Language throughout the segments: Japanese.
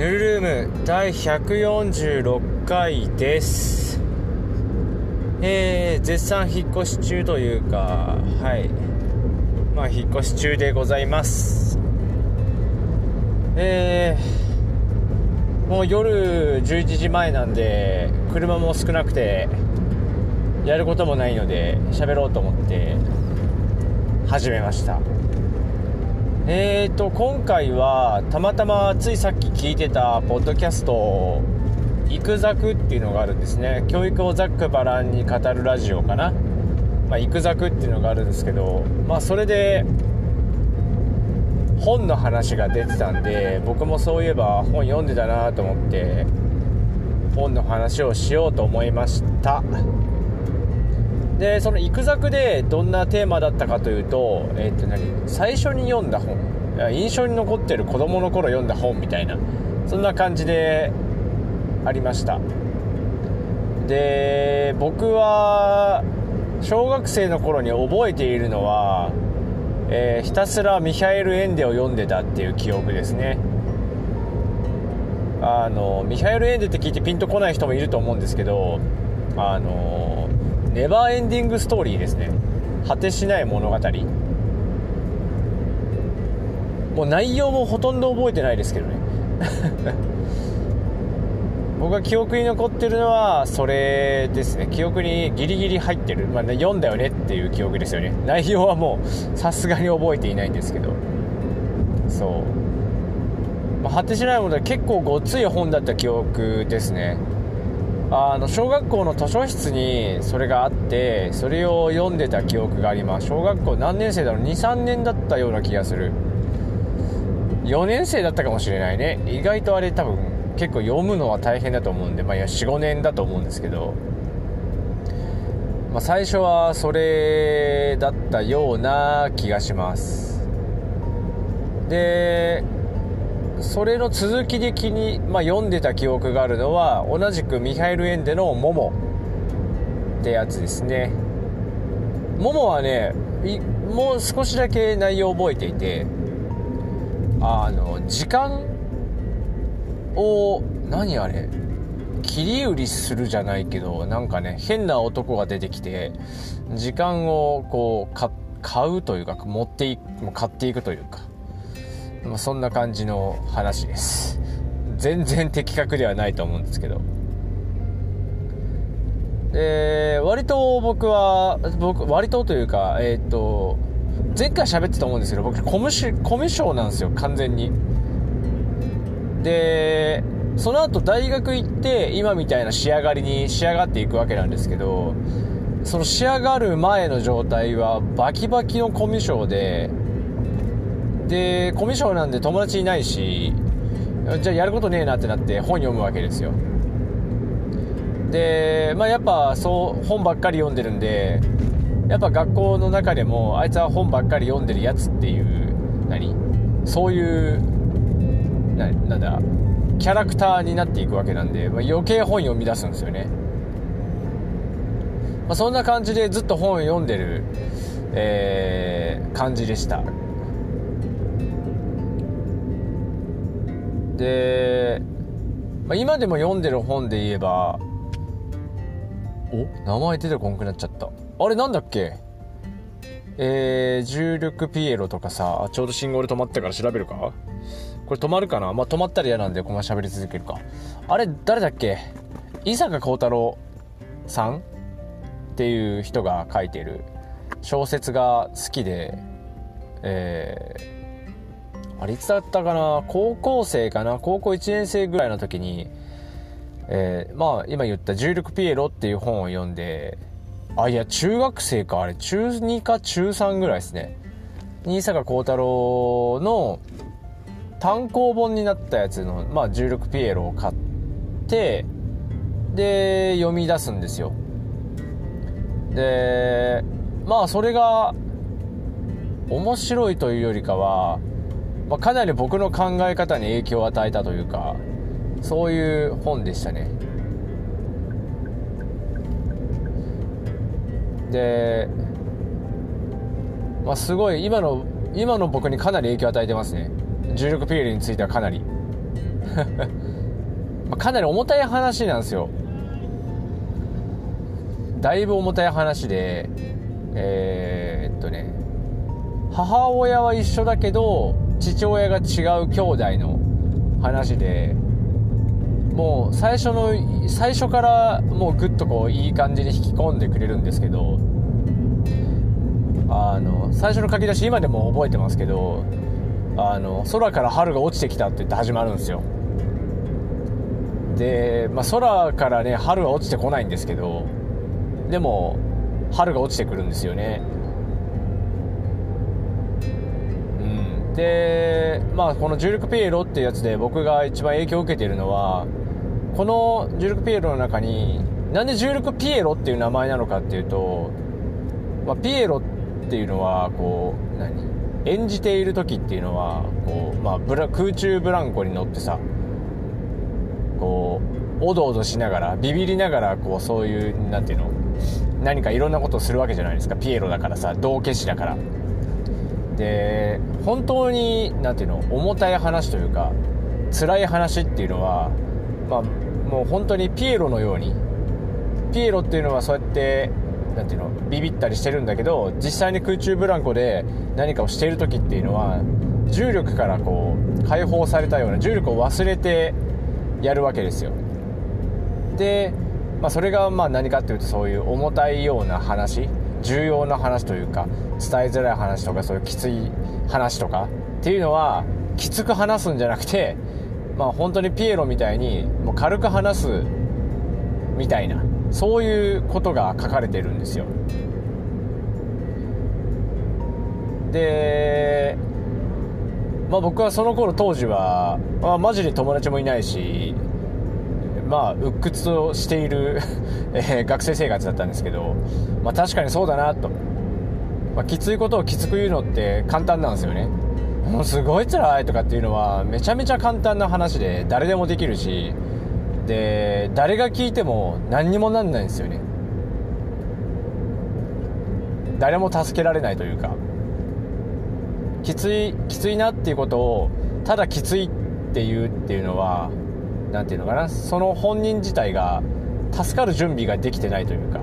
ヌルルーム第146回です。えー、絶賛引っ越し中というかはい。まあ引っ越し中でございます。えー、もう夜11時前なんで車も少なくてやることもないので喋ろうと思って始めました。えーと今回はたまたまついさっき聞いてたポッドキャスト「イクザク」っていうのがあるんですね。教育をざっくばらんに語るラジオかな、まあ、イクザクっていうのがあるんですけどまあそれで本の話が出てたんで僕もそういえば本読んでたなと思って本の話をしようと思いました。でその「行くざく」でどんなテーマだったかというと,、えー、と何？最初に読んだ本。印象に残ってる子供の頃読んだ本みたいな。そんな感じでありました。で僕は小学生の頃に覚えているのは、えー、ひたすらミハエル・エンデを読んでたっていう記憶ですね。あのミハエル・エンデって聞いてピンとこない人もいると思うんですけどあのネバーエンディングストーリーですね。果てしない物語。もう内容もほとんど覚えてないですけどね。僕が記憶に残ってるのはそれですね。記憶にギリギリ入ってる、まあ、ね読んだよねっていう記憶ですよね。内容はもうさすがに覚えていないんですけど。そう、まあ、果てしないものは結構ごつい本だった記憶ですね。あの小学校の図書室にそれがあってそれを読んでた記憶があります。小学校何年生だろう？23年だったような気がする。4年生だったかもしれないね。意外とあれ多分結構読むのは大変だと思うんでまあいや45年だと思うんですけど、まあ、最初はそれだったような気がします。でそれの続きで気に、まあ、読んでた記憶があるのは同じくミハイル・エンデの「モモ」ってやつですね。モモはねもう少しだけ内容を覚えていてあの時間を何あれ切り売りするじゃないけどなんかね変な男が出てきて時間をこう買うというか持ってい買っていくというか。まあ、そんな感じの話です。全然的確ではないと思うんですけど。で割と僕は僕割とというかえっ、と前回喋ってたと思うんですけど僕コミュコミュ障なんですよ完全に。でその後大学行って今みたいな仕上がりに仕上がっていくわけなんですけどその仕上がる前の状態はバキバキのコミュ障ででコミュ障なんで友達いないしじゃあやることねえなってなって本読むわけですよ。でまあやっぱそう本ばっかり読んでるんでやっぱ学校の中でもあいつは本ばっかり読んでるやつっていう何？そういうななんだキャラクターになっていくわけなんで、まあ、余計本読み出すんですよね、まあ、そんな感じでずっと本を読んでる、えー、感じでした。で、まあ、今でも読んでる本で言えばお？名前出てこんくなっちゃった。あれなんだっけ？えー、重力ピエロとかさちょうど信号で止まったから調べるか？これ止まるかな？まあ、止まったら嫌なんでこのまま喋り続けるか。あれ誰だっけ？伊坂幸太郎さん？っていう人が書いてる小説が好きでえーあれいつだったかな？高校生かな？高校1年生ぐらいの時に、えー、まあ今言った「重力ピエロ」っていう本を読んであいや中学生かあれ。中2か中3ぐらいですね。新坂幸太郎の単行本になったやつの、まあ、重力ピエロを買ってで読み出すんですよ。でまあそれが面白いというよりかはまあ、かなり僕の考え方に影響を与えたというかそういう本でしたね。で、まあ、すごい今の今の僕にかなり影響を与えてますね。重力ピエールについてはかなり。まかなり重たい話なんですよ。だいぶ重たい話でえー、っとね母親は一緒だけど父親が違う兄弟の話でもう最初の最初からもうグッとこういい感じに引き込んでくれるんですけどあの最初の書き出し今でも覚えてますけどあの空から春が落ちてきたって言って始まるんですよ。で、まあ、空からね春は落ちてこないんですけどでも春が落ちてくるんですよね。でまあこの重力ピエロっていうやつで僕が一番影響を受けているのはこの重力ピエロの中になんで重力ピエロっていう名前なのかっていうと、まあ、ピエロっていうのはこう何？演じている時っていうのはこう、まあ、ブラ空中ブランコに乗ってさこうおどおどしながらビビりながらこうそういう何ていうの？何かいろんなことをするわけじゃないですかピエロだからさ道化師だから。で本当に何ていうの重たい話というか辛い話っていうのはまあもう本当にピエロのようにピエロっていうのはそうやって何ていうのビビったりしてるんだけど実際に空中ブランコで何かをしている時っていうのは重力からこう解放されたような重力を忘れてやるわけですよ。で、まあ、それがまあ何かっていうとそういう重たいような話。重要な話というか伝えづらい話とかそういうきつい話とかっていうのはきつく話すんじゃなくてまあ本当にピエロみたいにもう軽く話すみたいなそういうことが書かれてるんですよ。でまあ僕はその頃当時は、まあ、マジで友達もいないしまあ鬱屈としている え学生生活だったんですけど、まあ、確かにそうだなと、まあ、きついことをきつく言うのって簡単なんですよね。もうすごい辛いとかっていうのはめちゃめちゃ簡単な話で誰でもできるしで誰が聞いても何にもなんないんですよね。誰も助けられないというか。きついきついなっていうことをただきついっていうっていうのは何て言うのかなその本人自体が助かる準備ができてないというか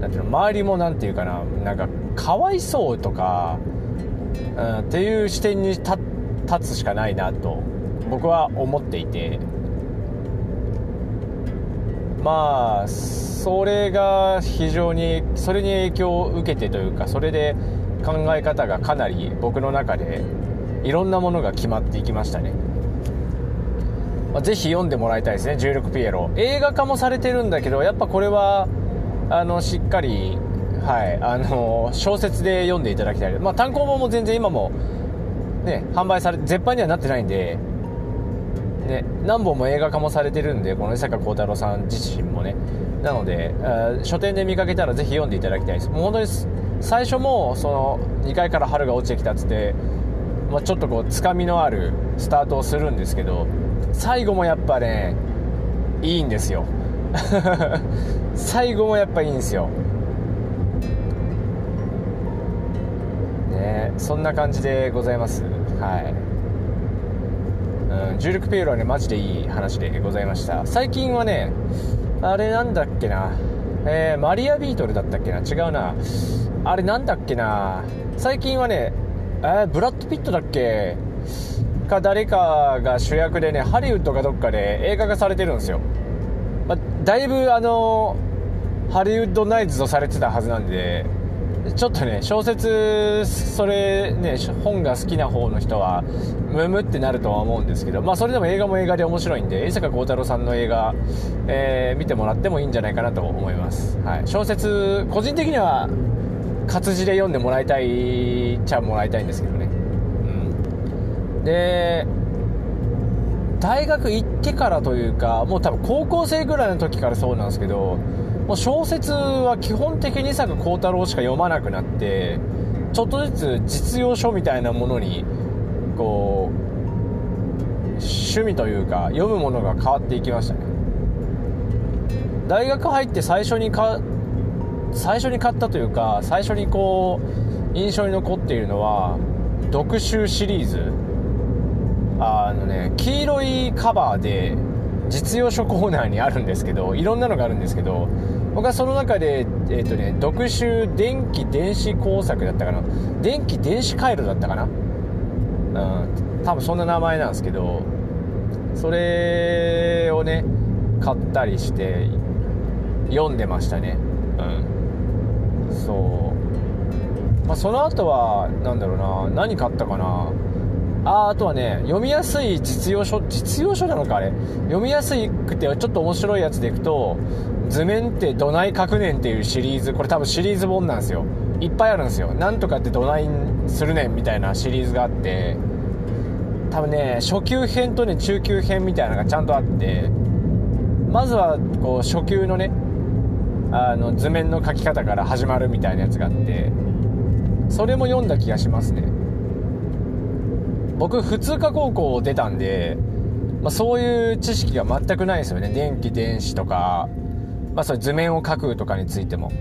なんていうの周りも何て言うかななんかかわいそうとか、うん、っていう視点に立つしかないなと僕は思っていてまあそれが非常にそれに影響を受けてというかそれで考え方がかなり僕の中でいろんなものが決まっていきましたね、まあ、ぜひ読んでもらいたいですね「重力ピエロ」映画化もされてるんだけどやっぱこれはあのしっかりはいあの小説で読んでいただきたい。まあ単行本も全然今もね販売され絶版にはなってないんでね、何本も映画化もされてるんでこの江坂幸太郎さん自身もね。なので書店で見かけたらぜひ読んでいただきたいです。もう本当に最初もその2階から春が落ちてきたっつって、まあ、ちょっとこうつかみのあるスタートをするんですけど最後もやっぱねいいんですよ。最後もやっぱいいんですよ。ねそんな感じでございます。はい。うん、重力ピエロはねマジでいい話でございました。最近はねあれなんだっけな。えー、マリアビートルだったっけな。違うな。あれなんだっけな。最近はね、えー、ブラッド・ピットだっけ。か誰かが主役でねハリウッドかどっかで映画化されてるんですよ、まあ、だいぶあのハリウッドナイズとされてたはずなんでちょっとね小説それね本が好きな方の人はムムってなるとは思うんですけどまあそれでも映画も映画で面白いんで江坂幸太郎さんの映画、えー、見てもらってもいいんじゃないかなと思います、はい、小説個人的には活字で読んでもらいたいっちゃもらいたいんですけどね、で大学行ってからというかもう多分高校生ぐらいの時からそうなんですけどもう小説は基本的に伊坂幸太郎しか読まなくなってちょっとずつ実用書みたいなものにこう趣味というか読むものが変わっていきましたね。大学入って最初にか最初に買ったというか最初にこう印象に残っているのは読集シリーズ。あのね黄色いカバーで実用書コーナーにあるんですけどいろんなのがあるんですけど僕はその中で、えーとね、読書電気電子工作だったかな？電気電子回路だったかな？うん多分そんな名前なんですけどそれをね買ったりして読んでましたね。うん。そう。まあその後は何だろうな何買ったかな？ああとはね読みやすい実用書実用書なのかあれ。読みやすくてちょっと面白いやつでいくと図面ってどない書くねんっていうシリーズこれ多分シリーズ本なんですよ。いっぱいあるんですよ。なんとかってどないするねんみたいなシリーズがあって多分ね初級編とね中級編みたいなのがちゃんとあってまずはこう初級のねあの図面の描き方から始まるみたいなやつがあってそれも読んだ気がしますね。僕普通科高校を出たんで、まあ、そういう知識が全くないですよね。電気電子とか、まあ、それ図面を描くとかについても。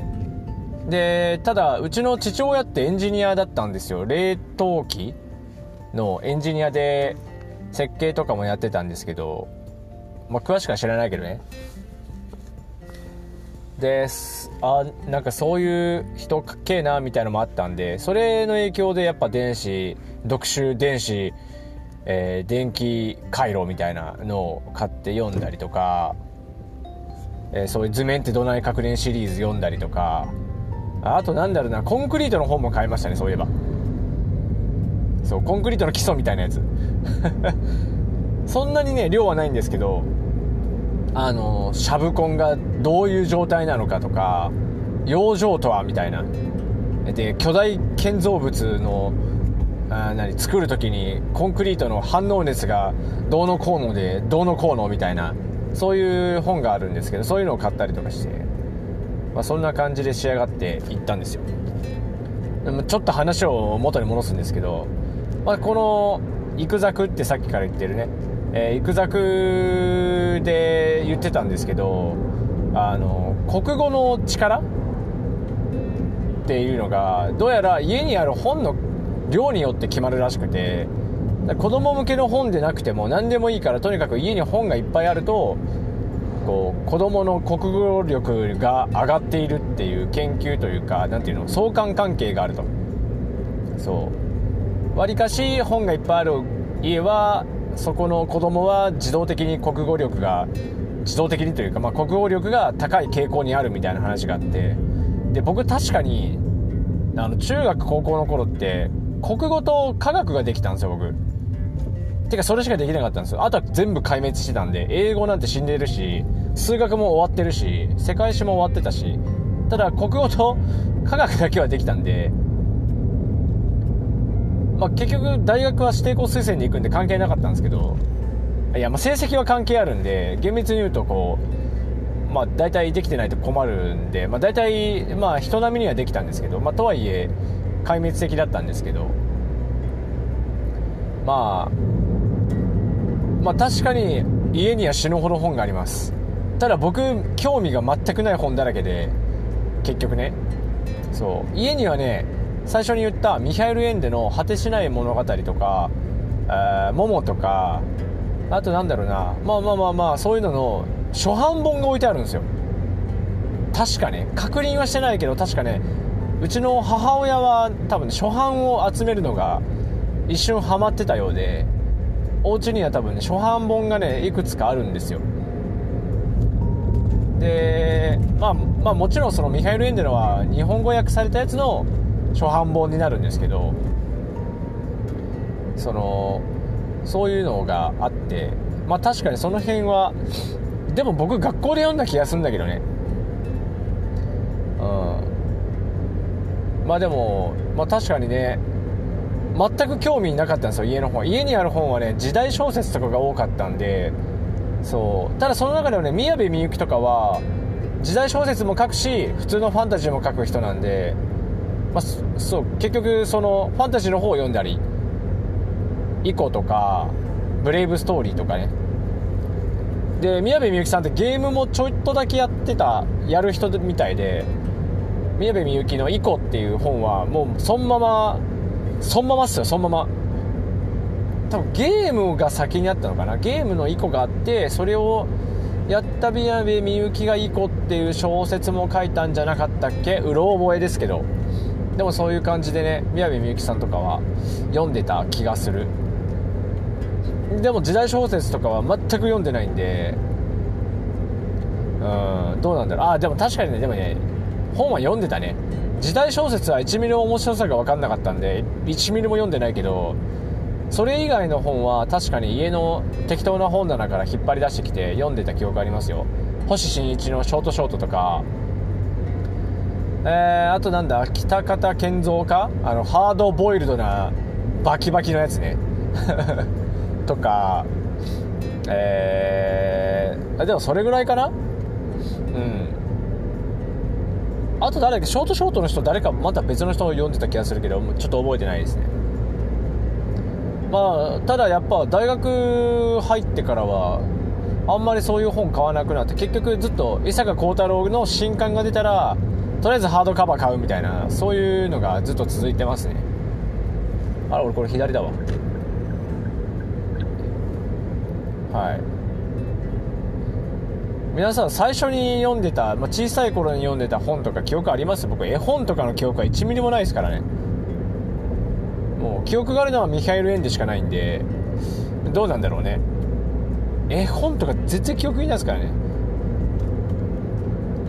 でただうちの父親ってエンジニアだったんですよ。冷凍機のエンジニアで設計とかもやってたんですけど、まあ、詳しくは知らないけどね。です。あなんかそういう人かっけえなみたいなのもあったんでそれの影響でやっぱ電子読書電子、えー、電気回路みたいなのを買って読んだりとか、えー、そういう図面ってどない確認シリーズ読んだりとか。あとなんだろうなコンクリートの本も買いましたねそういえば。そうコンクリートの基礎みたいなやつ。そんなにね量はないんですけどあのシャブコンがどういう状態なのかとか養生とはみたいな。で巨大建造物のあ何作る時にコンクリートの反応熱がどうのこうのでどうのこうのみたいなそういう本があるんですけどそういうのを買ったりとかして、まあ、そんな感じで仕上がっていったんですよ。でもちょっと話を元に戻すんですけど、まあ、この「イクザク」ってさっきから言ってるねえー、行くざくで言ってたんですけどあの国語の力っていうのがどうやら家にある本の量によって決まるらしくて子供向けの本でなくても何でもいいからとにかく家に本がいっぱいあるとこう子供の国語力が上がっているっていう研究というか何ていうの相関関係があると。そう。わりかし本がいっぱいある家はそこの子供は自動的に国語力が自動的にというか、まあ、国語力が高い傾向にあるみたいな話があってで僕確かにあの中学高校の頃って国語と科学ができたんですよ僕。てかそれしかできなかったんですよ。あとは全部壊滅してたんで英語なんて死んでるし数学も終わってるし世界史も終わってたしただ国語と科学だけはできたんでまあ、結局大学は指定校推薦で行くんで関係なかったんですけどいやまあ成績は関係あるんで厳密に言うとこうまあ大体できてないと困るんで、まあ、大体まあ人並みにはできたんですけど、まあ、とはいえ壊滅的だったんですけどまあまあ確かに家には死ぬほど本があります。ただ僕興味が全くない本だらけで結局ね。そう。家にはね最初に言ったミハイル・エンデの果てしない物語とか、えー、モモとかあとなんだろうなまあまあまあまあそういうのの初版本が置いてあるんですよ。確かね。確認はしてないけど確かね。うちの母親は多分、ね、初版を集めるのが一瞬ハマってたようでお家には多分ね初版本がねいくつかあるんですよ。でまあまあもちろんそのミハイル・エンデのは日本語訳されたやつの初版本になるんですけどそのそういうのがあってまあ確かにその辺はでも僕学校で読んだ気がするんだけどね。うん。まあでもまあ確かにね全く興味なかったんですよ家の本家にある本はね時代小説とかが多かったんでそう。ただその中でもね宮部みゆきとかは時代小説も書くし普通のファンタジーも書く人なんでまあ、そう結局そのファンタジーの方を読んだり「イコ」とか「ブレイブストーリー」とかね。で宮部みゆきさんってゲームもちょっとだけやってたやる人みたいで宮部みゆきの「イコ」っていう本はもうそのままそのままっすよそのまま。多分ゲームが先にあったのかな。ゲームのイコがあってそれをやった宮部みゆきがイコっていう小説も書いたんじゃなかったっけ？うろ覚えですけど。でもそういう感じでね宮部みゆきさんとかは読んでた気がする。でも時代小説とかは全く読んでないんでうんどうなんだろう。あでも確かにねでもね本は読んでたね。時代小説は1ミリも面白さが分かんなかったんで1ミリも読んでないけどそれ以外の本は確かに家の適当な本棚から引っ張り出してきて読んでた記憶ありますよ。星新一のショートショートとかえー、あとなんだ北方健三か？あのハードボイルドなバキバキのやつね。とかえー、でもそれぐらいかな？うん。あと誰だっけ？ショートショートの人誰かまた別の人を読んでた気がするけどちょっと覚えてないですね。まあただやっぱ大学入ってからはあんまりそういう本買わなくなって結局ずっと伊坂幸太郎の新刊が出たらとりあえずハードカバー買うみたいなそういうのがずっと続いてますね。あら俺これ左だわ。はい。皆さん最初に読んでた、まあ、小さい頃に読んでた本とか記憶あります？僕絵本とかの記憶は1ミリもないですからね。もう記憶があるのはミハイル・エンでしかないんでどうなんだろうね。絵本とか全然記憶にないですからね。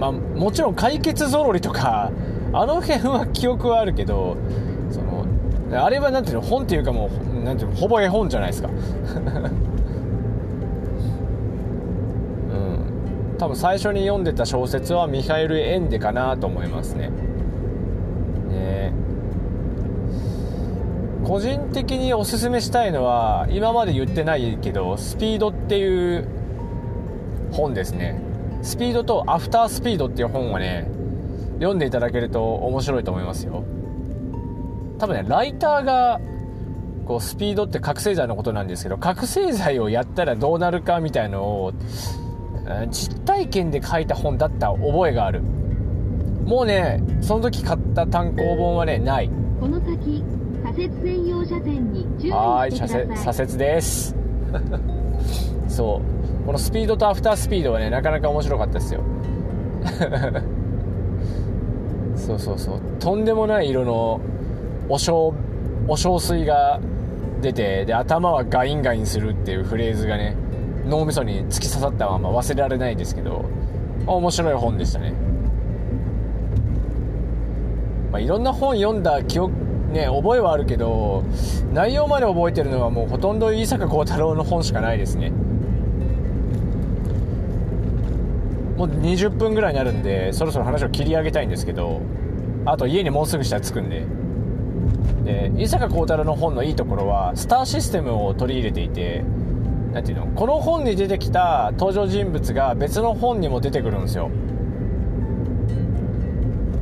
まあもちろん解決ぞろりとかあの辺は記憶はあるけどそのあれは何ていうの本っていうかもうなんていうのほぼ絵本じゃないですか。うん。多分最初に読んでた小説はミハエル・エンデかなと思いますね。ね。個人的におすすめしたいのは今まで言ってないけど「スピード」っていう本ですね。スピードとアフタースピードっていう本をね読んでいただけると面白いと思いますよ。多分ねライターがこうスピードって覚醒剤のことなんですけど覚醒剤をやったらどうなるかみたいのを実体験で書いた本だった覚えがある。もうねその時買った単行本はねない。この先左折専用車線に注意はいしてください。左折です。そうこのスピードとアフタースピードはねなかなか面白かったですよ。そうそうそう。とんでもない色のお小お小水が出てで頭はガインガインするっていうフレーズがね脳みそに突き刺さったまま忘れられないですけど面白い本でしたね、まあ、いろんな本読んだ記憶ね覚えはあるけど内容まで覚えてるのはもうほとんど伊坂幸太郎の本しかないですね。もう20分ぐらいになるんでそろそろ話を切り上げたいんですけどあと家にもうすぐしたら着くんで。で伊坂幸太郎の本のいいところはスターシステムを取り入れていてなんていうのこの本に出てきた登場人物が別の本にも出てくるんですよ。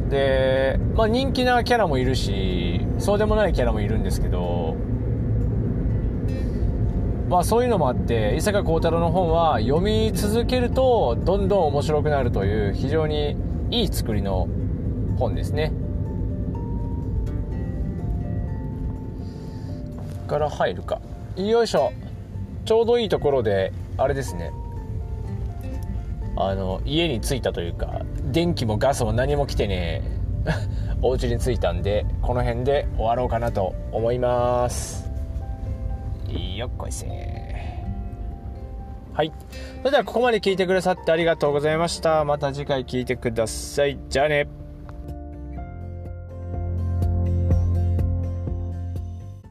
で、まあ、人気なキャラもいるしそうでもないキャラもいるんですけどまあそういうのもあって伊坂幸太郎の本は読み続けるとどんどん面白くなるという非常にいい作りの本ですね。から入るか。よいしょ。ちょうどいいところであれですね。あの家に着いたというか電気もガスも何も来てね お家に着いたんでこの辺で終わろうかなと思います。よっこいせはい。それではここまで聞いてくださってありがとうございました。また次回聞いてください。じゃあね。